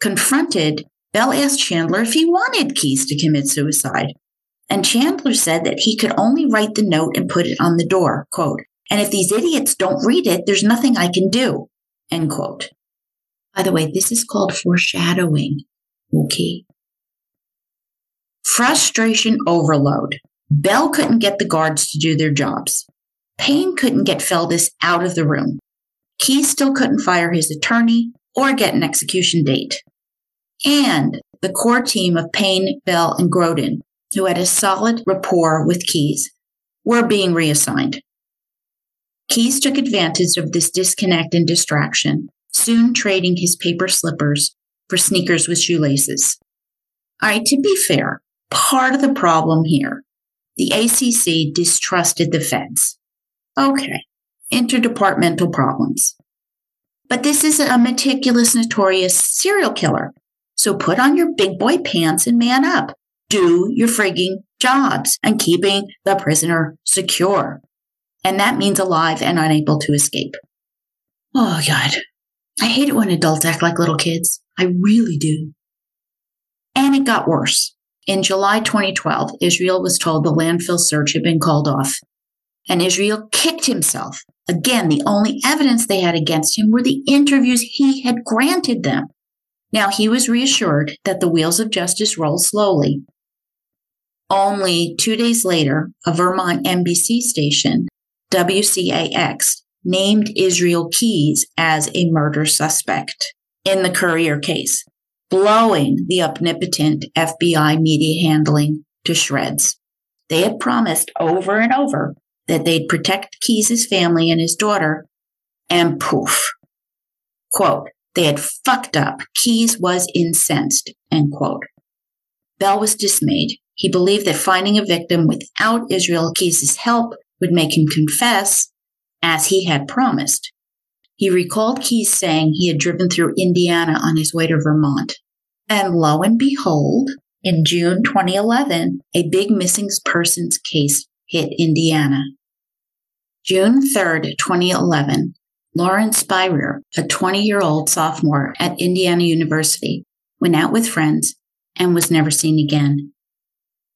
Confronted, Bell asked Chandler if he wanted Keyes to commit suicide. And Chandler said that he could only write the note and put it on the door, quote, and if these idiots don't read it, there's nothing I can do, end quote. By the way, this is called foreshadowing, okay? Frustration overload. Bell couldn't get the guards to do their jobs. Payne couldn't get Feldis out of the room. Keyes still couldn't fire his attorney or get an execution date. And the core team of Payne, Bell, and Groden, who had a solid rapport with Keyes, were being reassigned. Keyes took advantage of this disconnect and distraction, soon trading his paper slippers for sneakers with shoelaces. All right, to be fair, part of the problem here, the ACC distrusted the feds. Okay, interdepartmental problems. But this is a meticulous, notorious serial killer. So put on your big boy pants and man up. Do your frigging jobs and keeping the prisoner secure. And that means alive and unable to escape. Oh, God. I hate it when adults act like little kids. I really do. And it got worse. In July 2012, Israel was told the landfill search had been called off. And Israel kicked himself. Again, the only evidence they had against him were the interviews he had granted them. Now he was reassured that the wheels of justice roll slowly. Only two days later, a Vermont NBC station, WCAX, named Israel Keyes as a murder suspect in the Currier case, blowing the omnipotent FBI media handling to shreds. They had promised over and over that they'd protect Keyes' family and his daughter, and poof. Quote, they had fucked up. Keyes was incensed, end quote. Bell was dismayed. He believed that finding a victim without Israel Keyes' help would make him confess, as he had promised. He recalled Keyes saying he had driven through Indiana on his way to Vermont. And lo and behold, in June 2011, a big missing persons case hit Indiana. June 3rd, 2011, Lauren Spierer, a 20 year old sophomore at Indiana University, went out with friends and was never seen again.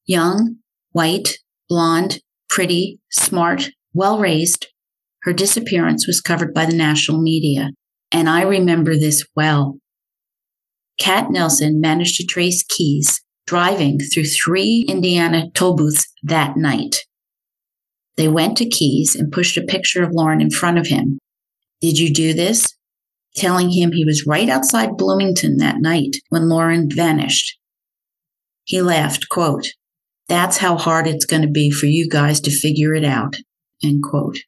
Young, white, blonde, pretty, smart, well raised, her disappearance was covered by the national media, and I remember this well. Kat Nelson managed to trace Keyes driving through three Indiana toll booths that night. They went to Keyes and pushed a picture of Lauren in front of him. Did you do this? Telling him he was right outside Bloomington that night when Lauren vanished. He laughed, quote, That's how hard it's going to be for you guys to figure it out, end quote.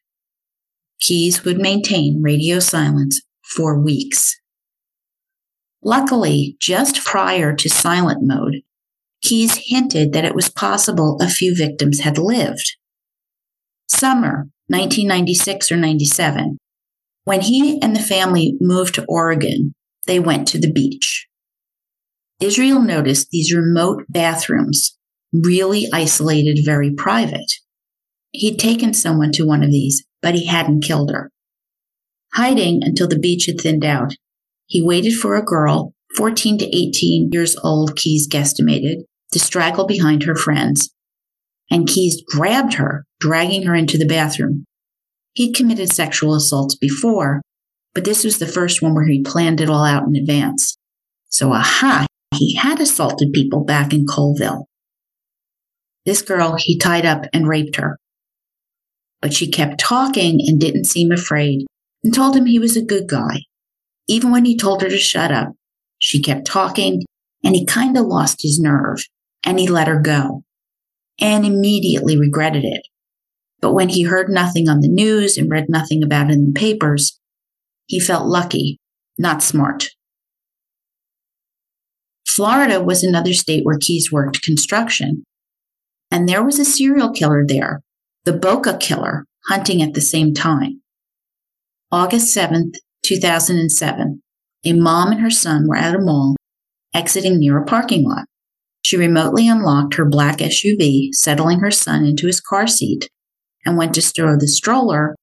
Keyes would maintain radio silence for weeks. Luckily, just prior to silent mode, Keyes hinted that it was possible a few victims had lived. Summer 1996 or 97. When he and the family moved to Oregon, they went to the beach. Israel noticed these remote bathrooms, really isolated, very private. He'd taken someone to one of these, but he hadn't killed her. Hiding until the beach had thinned out, he waited for a girl, 14 to 18 years old, Keyes guesstimated, to straggle behind her friends and Keyes grabbed her, dragging her into the bathroom. He'd committed sexual assaults before, but this was the first one where he planned it all out in advance. So, aha, he had assaulted people back in Colville. This girl he tied up and raped her. But she kept talking and didn't seem afraid and told him he was a good guy. Even when he told her to shut up, she kept talking and he kind of lost his nerve and he let her go and immediately regretted it. But when he heard nothing on the news and read nothing about it in the papers, he felt lucky, not smart. Florida was another state where Keyes worked construction. And there was a serial killer there, the Boca killer, hunting at the same time. August 7th, 2007, a mom and her son were at a mall, exiting near a parking lot. She remotely unlocked her black SUV, settling her son into his car seat, and went to stow the stroller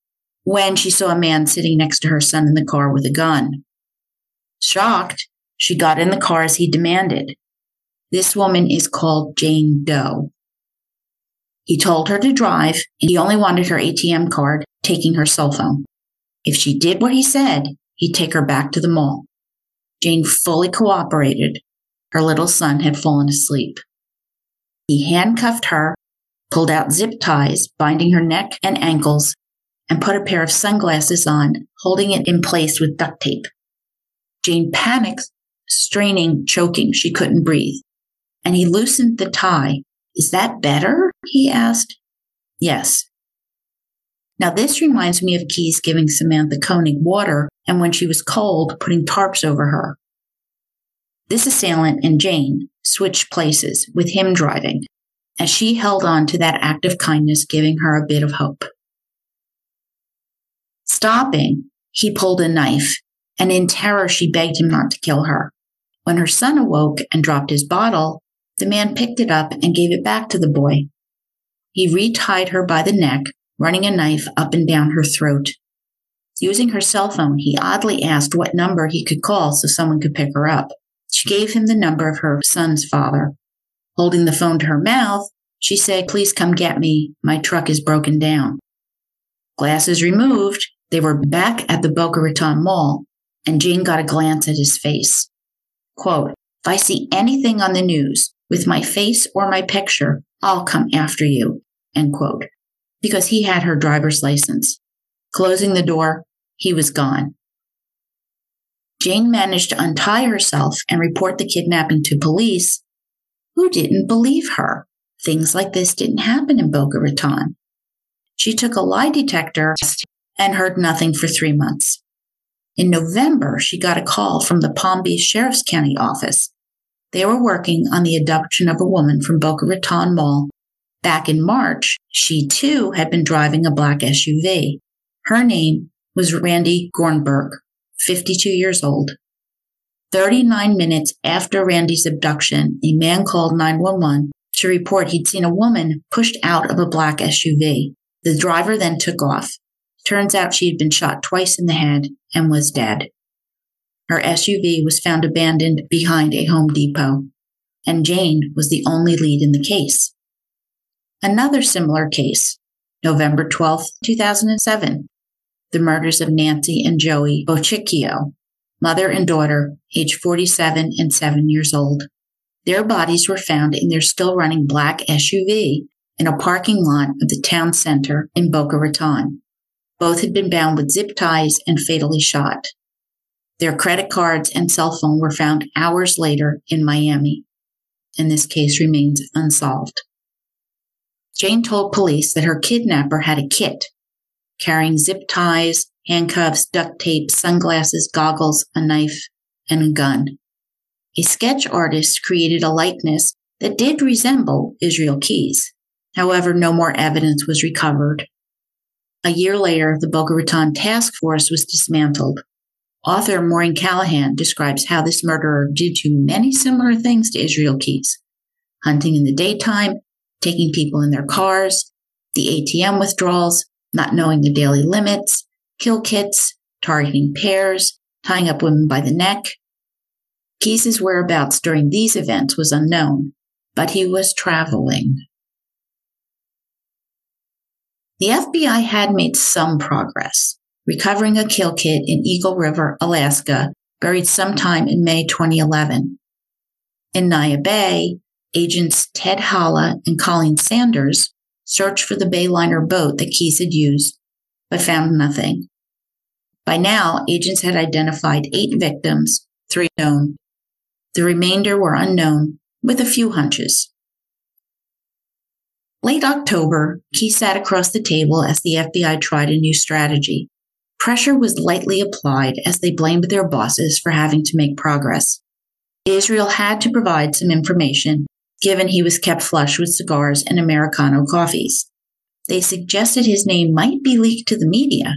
when she saw a man sitting next to her son in the car with a gun. Shocked, she got in the car as he demanded. This woman is called Jane Doe. He told her to drive, and he only wanted her ATM card, taking her cell phone. If she did what he said, he'd take her back to the mall. Jane fully cooperated, her little son had fallen asleep. He handcuffed her, pulled out zip ties binding her neck and ankles, and put a pair of sunglasses on, holding it in place with duct tape. Jane panicked, straining, choking. She couldn't breathe. And he loosened the tie. Is that better? he asked. Yes. Now, this reminds me of Keyes giving Samantha Koenig water and when she was cold, putting tarps over her. This assailant and Jane switched places with him driving as she held on to that act of kindness, giving her a bit of hope. Stopping, he pulled a knife, and in terror, she begged him not to kill her. When her son awoke and dropped his bottle, the man picked it up and gave it back to the boy. He retied her by the neck, running a knife up and down her throat. Using her cell phone, he oddly asked what number he could call so someone could pick her up. She gave him the number of her son's father. Holding the phone to her mouth, she said, Please come get me. My truck is broken down. Glasses removed, they were back at the Boca Raton Mall, and Jane got a glance at his face. Quote, If I see anything on the news with my face or my picture, I'll come after you. End quote. Because he had her driver's license. Closing the door, he was gone. Jane managed to untie herself and report the kidnapping to police, who didn't believe her. Things like this didn't happen in Boca Raton. She took a lie detector and heard nothing for three months. In November, she got a call from the Palm Beach Sheriff's County office. They were working on the abduction of a woman from Boca Raton Mall. Back in March, she too had been driving a black SUV. Her name was Randi Gorenberg, 52 years old. 39 minutes after Randi's abduction, a man called 911 to report he'd seen a woman pushed out of a black SUV. The driver then took off. Turns out she had been shot twice in the head and was dead. Her SUV was found abandoned behind a Home Depot, and Jane was the only lead in the case. Another similar case, November 12, 2007, the murders of Nancy and Joey Bochicchio, mother and daughter, age 47 and 7 years old. Their bodies were found in their still running black SUV in a parking lot of the town center in Boca Raton. Both had been bound with zip ties and fatally shot. Their credit cards and cell phone were found hours later in Miami, and this case remains unsolved. Jane told police that her kidnapper had a kit carrying zip ties, handcuffs, duct tape, sunglasses, goggles, a knife, and a gun. A sketch artist created a likeness that did resemble Israel Keyes. However, no more evidence was recovered. A year later, the Boca Raton task force was dismantled. Author Maureen Callahan describes how this murderer did do many similar things to Israel Keyes hunting in the daytime, taking people in their cars, the ATM withdrawals, not knowing the daily limits, kill kits, targeting pairs, tying up women by the neck. Keyes' whereabouts during these events was unknown, but he was traveling. The FBI had made some progress, recovering a kill kit in Eagle River, Alaska, buried sometime in May 2011. In Neah Bay, agents Ted Halla and Colleen Sanders searched for the Bayliner boat that Keyes had used, but found nothing. By now, agents had identified eight victims, three known. The remainder were unknown, with a few hunches. Late October, Keyes sat across the table as the FBI tried a new strategy. Pressure was lightly applied as they blamed their bosses for having to make progress. Israel had to provide some information, given he was kept flush with cigars and Americano coffees. They suggested his name might be leaked to the media.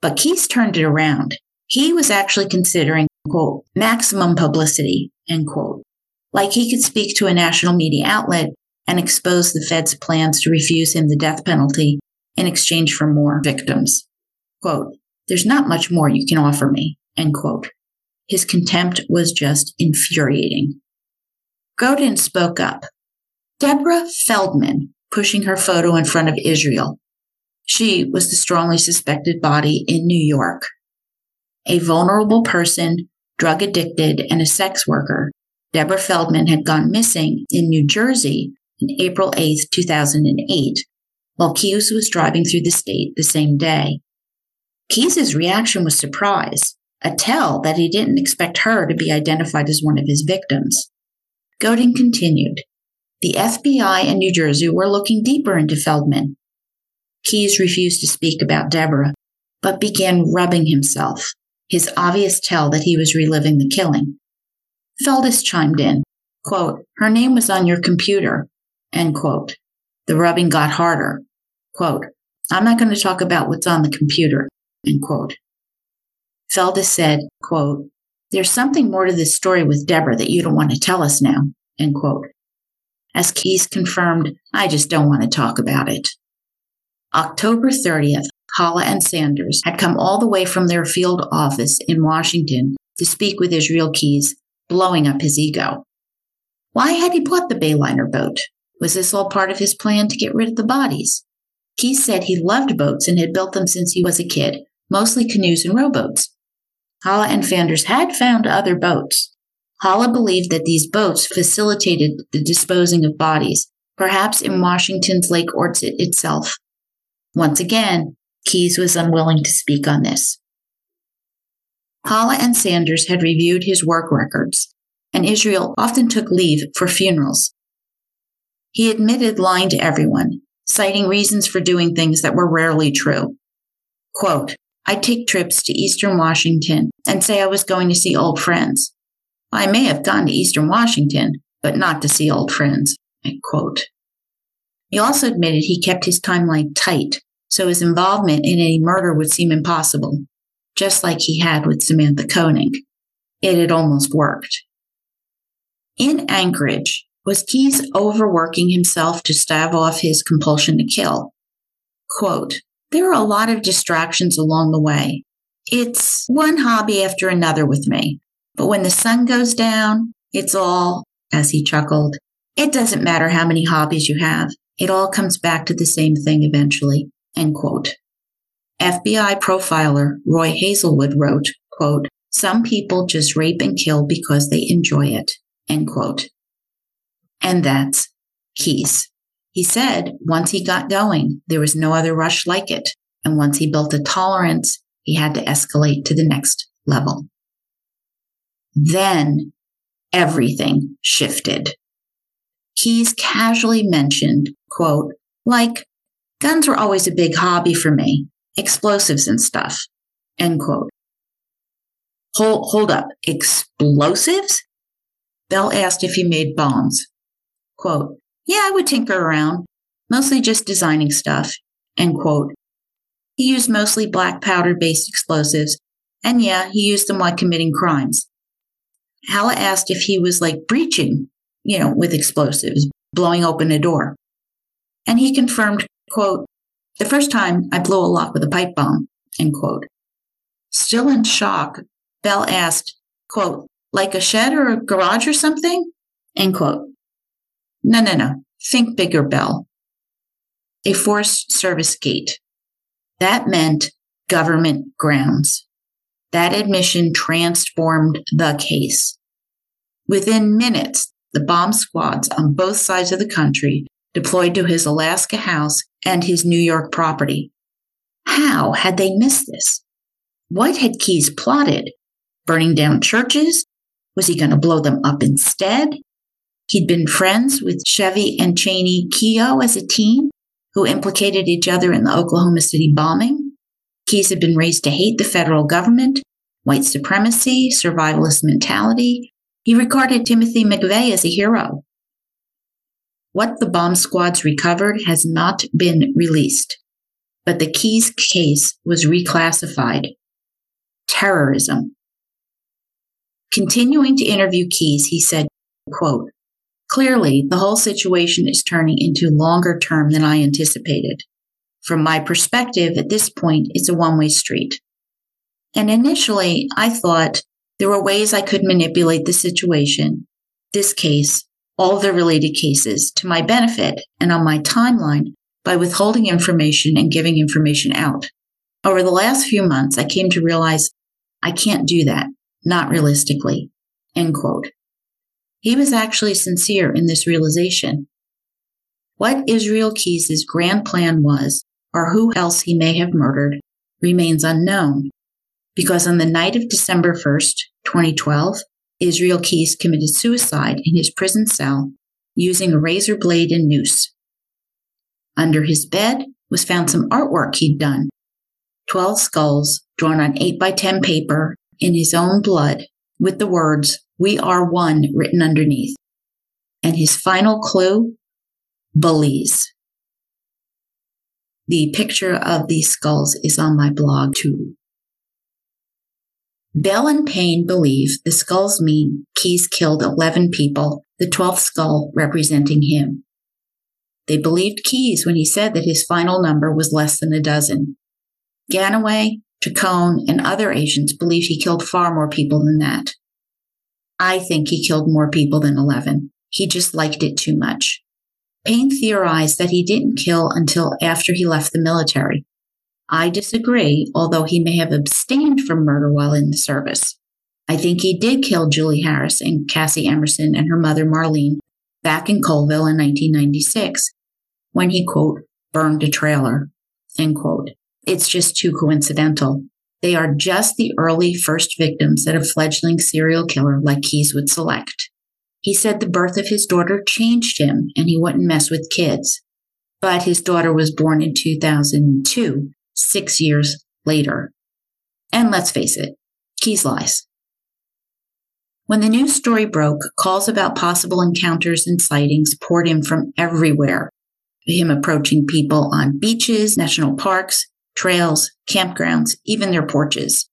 But Keyes turned it around. He was actually considering, quote, maximum publicity, end quote. Like he could speak to a national media outlet and expose the Fed's plans to refuse him the death penalty in exchange for more victims. Quote, there's not much more you can offer me, end quote. His contempt was just infuriating. Goeden spoke up. Deborah Feldman, pushing her photo in front of Israel. She was the strongly suspected body in New York. A vulnerable person, drug addicted, and a sex worker, Deborah Feldman had gone missing in New Jersey in April 8, 2008, while Keyes was driving through the state the same day. Keyes's reaction was surprise, a tell that he didn't expect her to be identified as one of his victims. Goeden continued. The FBI and New Jersey were looking deeper into Feldman. Keyes refused to speak about Deborah, but began rubbing himself, his obvious tell that he was reliving the killing. Feldis chimed in, quote, her name was on your computer, end quote. The rubbing got harder. Quote, I'm not going to talk about what's on the computer, end quote. Feldis said, quote, there's something more to this story with Deborah that you don't want to tell us now, end quote. As Keyes confirmed, I just don't want to talk about it. October 30th, Halla and Sanders had come all the way from their field office in Washington to speak with Israel Keyes, blowing up his ego. Why had he bought the Bayliner boat? Was this all part of his plan to get rid of the bodies? Keyes said he loved boats and had built them since he was a kid, mostly canoes and rowboats. Halla and Sanders had found other boats. Halla believed that these boats facilitated the disposing of bodies, perhaps in Washington's Lake Ouiatzit itself. Once again, Keyes was unwilling to speak on this. Halla and Sanders had reviewed his work records, and Israel often took leave for funerals. He admitted lying to everyone, citing reasons for doing things that were rarely true. Quote, I'd take trips to Eastern Washington and say I was going to see old friends. I may have gone to Eastern Washington, but not to see old friends. I Quote. He also admitted he kept his timeline tight, so his involvement in any murder would seem impossible, just like he had with Samantha Koenig. It had almost worked. In Anchorage, was Keyes overworking himself to stave off his compulsion to kill? Quote, there are a lot of distractions along the way. It's one hobby after another with me. But when the sun goes down, it's all, as he chuckled, it doesn't matter how many hobbies you have. It all comes back to the same thing eventually. End quote. FBI profiler Roy Hazelwood wrote, quote, some people just rape and kill because they enjoy it. End quote. And that's Keyes. He said once he got going, there was no other rush like it. And once he built a tolerance, he had to escalate to the next level. Then everything shifted. Keyes casually mentioned, quote, like, guns were always a big hobby for me, explosives and stuff, end quote. Hold, hold up, explosives? Bell asked if he made bombs. Quote, yeah, I would tinker around, mostly just designing stuff, end quote. He used mostly black powder based explosives, and yeah, he used them while committing crimes. Halla asked if he was like breaching, you know, with explosives, blowing open a door. And he confirmed, quote, the first time I blew a lock with a pipe bomb, end quote. Still in shock, Bell asked, quote, like a shed or a garage or something? End quote. No, no, no. Think bigger, Bell. A Forest Service gate. That meant government grounds. That admission transformed the case. Within minutes, the bomb squads on both sides of the country deployed to his Alaska house and his New York property. How had they missed this? What had Keyes plotted? Burning down churches? Was he going to blow them up instead? He'd been friends with Chevie and Cheney Kehoe as a teen who implicated each other in the Oklahoma City bombing. Keyes had been raised to hate the federal government, white supremacy, survivalist mentality. He regarded Timothy McVeigh as a hero. What the bomb squads recovered has not been released, but the Keyes case was reclassified. Terrorism. Continuing to interview Keyes, he said, quote, Clearly, the whole situation is turning into longer term than I anticipated. From my perspective, at this point, it's a one way street. And initially, I thought there were ways I could manipulate the situation, this case, all the related cases, to my benefit and on my timeline by withholding information and giving information out. Over the last few months, I came to realize I can't do that, not realistically. End quote. He was actually sincere in this realization. What Israel Keyes' grand plan was, or who else he may have murdered, remains unknown. Because on the night of December 1st, 2012, Israel Keyes committed suicide in his prison cell using a razor blade and noose. Under his bed was found some artwork he'd done 12 skulls drawn on 8 by 10 paper in his own blood with the words, We are one written underneath. And his final clue, Belize. The picture of these skulls is on my blog too. Bell and Payne believe the skulls mean Keyes killed 11 people, the 12th skull representing him. They believed Keyes when he said that his final number was less than a dozen. Ganaway, Chacon, and other agents believe he killed far more people than that. I think he killed more people than 11. He just liked it too much. Payne theorized that he didn't kill until after he left the military. I disagree, although he may have abstained from murder while in the service. I think he did kill Julie Harris and Cassie Emerson and her mother Marlene back in Colville in 1996 when he, quote, burned a trailer, end quote. It's just too coincidental. They are just the early first victims that a fledgling serial killer like Keyes would select. He said the birth of his daughter changed him and he wouldn't mess with kids. But his daughter was born in 2002, six years later. And let's face it, Keyes lies. When the news story broke, calls about possible encounters and sightings poured in from everywhere. Him approaching people on beaches, national parks, trails, campgrounds, even their porches.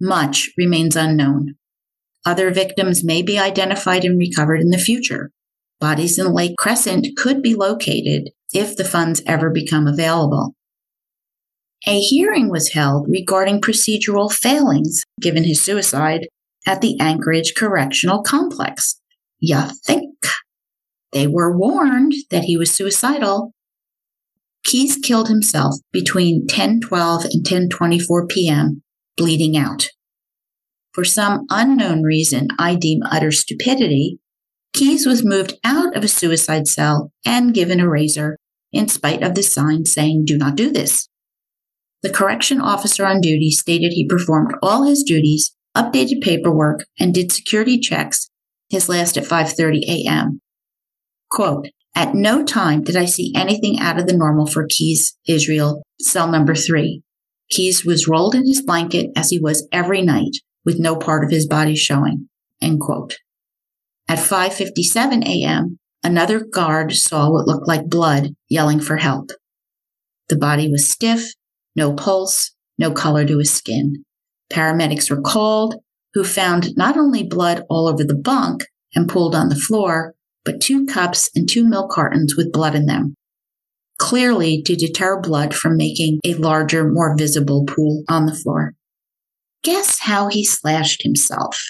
Much remains unknown. Other victims may be identified and recovered in the future. Bodies in Lake Crescent could be located if the funds ever become available. A hearing was held regarding procedural failings given his suicide at the Anchorage Correctional Complex. You think? They were warned that he was suicidal. Keyes killed himself between 10:12 and 10:24 p.m., bleeding out. For some unknown reason I deem utter stupidity, Keyes was moved out of a suicide cell and given a razor in spite of the sign saying do not do this. The correction officer on duty stated he performed all his duties, updated paperwork, and did security checks, his last at 5:30 a.m. Quote, at no time did I see anything out of the normal for Keyes Israel, cell number three. Keyes was rolled in his blanket as he was every night, with no part of his body showing. End quote. At 5:57 a.m., another guard saw what looked like blood, yelling for help. The body was stiff, no pulse, no color to his skin. Paramedics were called, who found not only blood all over the bunk and pooled on the floor, but two cups and two milk cartons with blood in them. Clearly to deter blood from making a larger, more visible pool on the floor. Guess how he slashed himself?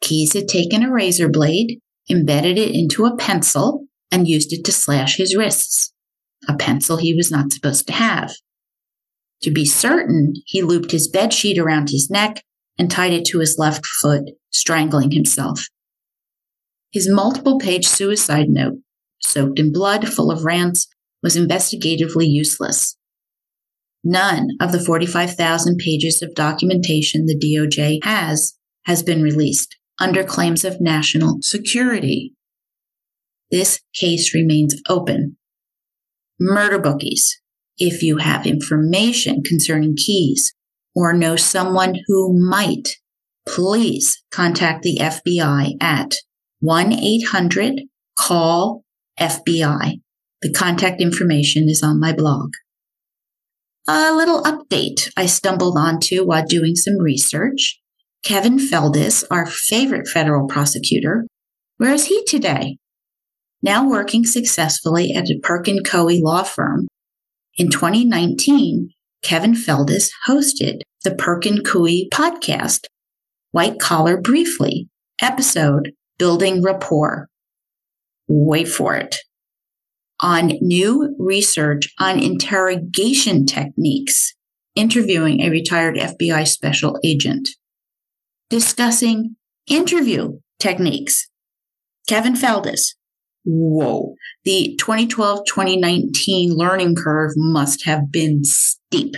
Keyes had taken a razor blade, embedded it into a pencil, and used it to slash his wrists. A pencil he was not supposed to have. To be certain, he looped his bed sheet around his neck and tied it to his left foot, strangling himself. His multiple page suicide note, soaked in blood, full of rants, was investigatively useless. None of the 45,000 pages of documentation the DOJ has has been released under claims of national security. This case remains open. Murder bookies. If you have information concerning Keyes or know someone who might, please contact the FBI at 1 800 call FBI. The contact information is on my blog. A little update I stumbled onto while doing some research. Kevin Feldis, our favorite federal prosecutor, where is he today? Now working successfully at a Perkins Coie law firm. In 2019, Kevin Feldis hosted the Perkins Coie podcast, White Collar Briefly, episode building rapport. Wait for it. On new research on interrogation techniques, interviewing a retired FBI special agent, discussing interview techniques. Kevin Feldis, whoa, the 2012 2019 learning curve must have been steep.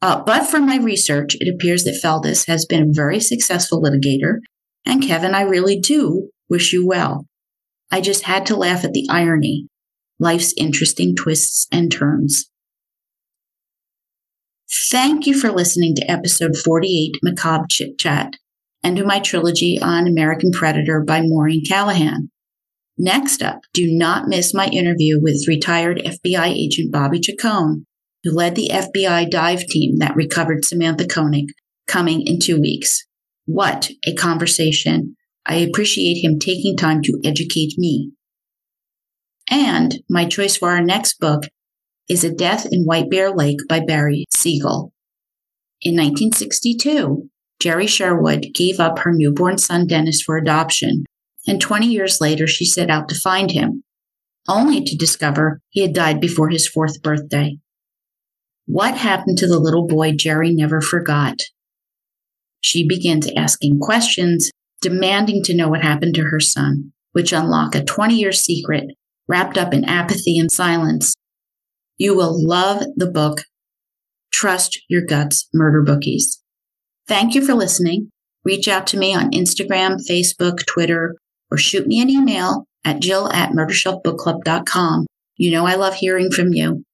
Uh, but from my research, it appears that Feldis has been a very successful litigator. And Kevin, I really do wish you well. I just had to laugh at the irony, life's interesting twists and turns. Thank you for listening to episode 48, Macabre Chit Chat, and to my trilogy on American Predator by Maureen Callahan. Next up, do not miss my interview with retired FBI agent Bobby Chacon who led the FBI dive team that recovered Samantha Koenig, coming in two weeks. What a conversation. I appreciate him taking time to educate me. And my choice for our next book is A Death in White Bear Lake by Barry Siegel. In 1962, Jerry Sherwood gave up her newborn son Dennis for adoption, and 20 years later she set out to find him, only to discover he had died before his fourth birthday. What happened to the little boy Jerry never forgot? She begins asking questions, demanding to know what happened to her son, which unlock a 20 year secret wrapped up in apathy and silence. You will love the book. Trust your guts, murder bookies. Thank you for listening. Reach out to me on Instagram, Facebook, Twitter, or shoot me an email at jill at murdershelfbookclub.com. You know I love hearing from you.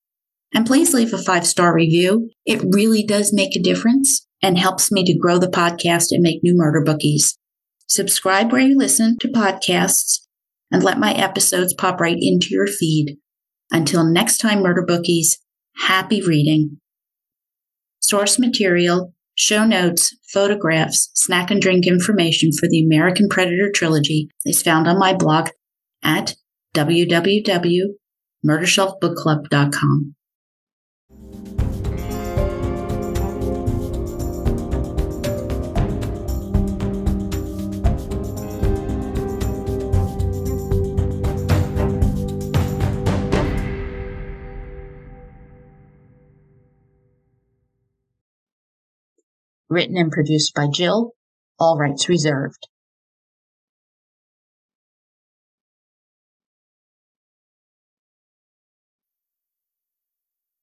And please leave a five star review. It really does make a difference and helps me to grow the podcast and make new murder bookies. Subscribe where you listen to podcasts and let my episodes pop right into your feed. Until next time, murder bookies, happy reading. Source material, show notes, photographs, snack and drink information for the American Predator trilogy is found on my blog at www.murdershelfbookclub.com. written and produced by Jill, all rights reserved.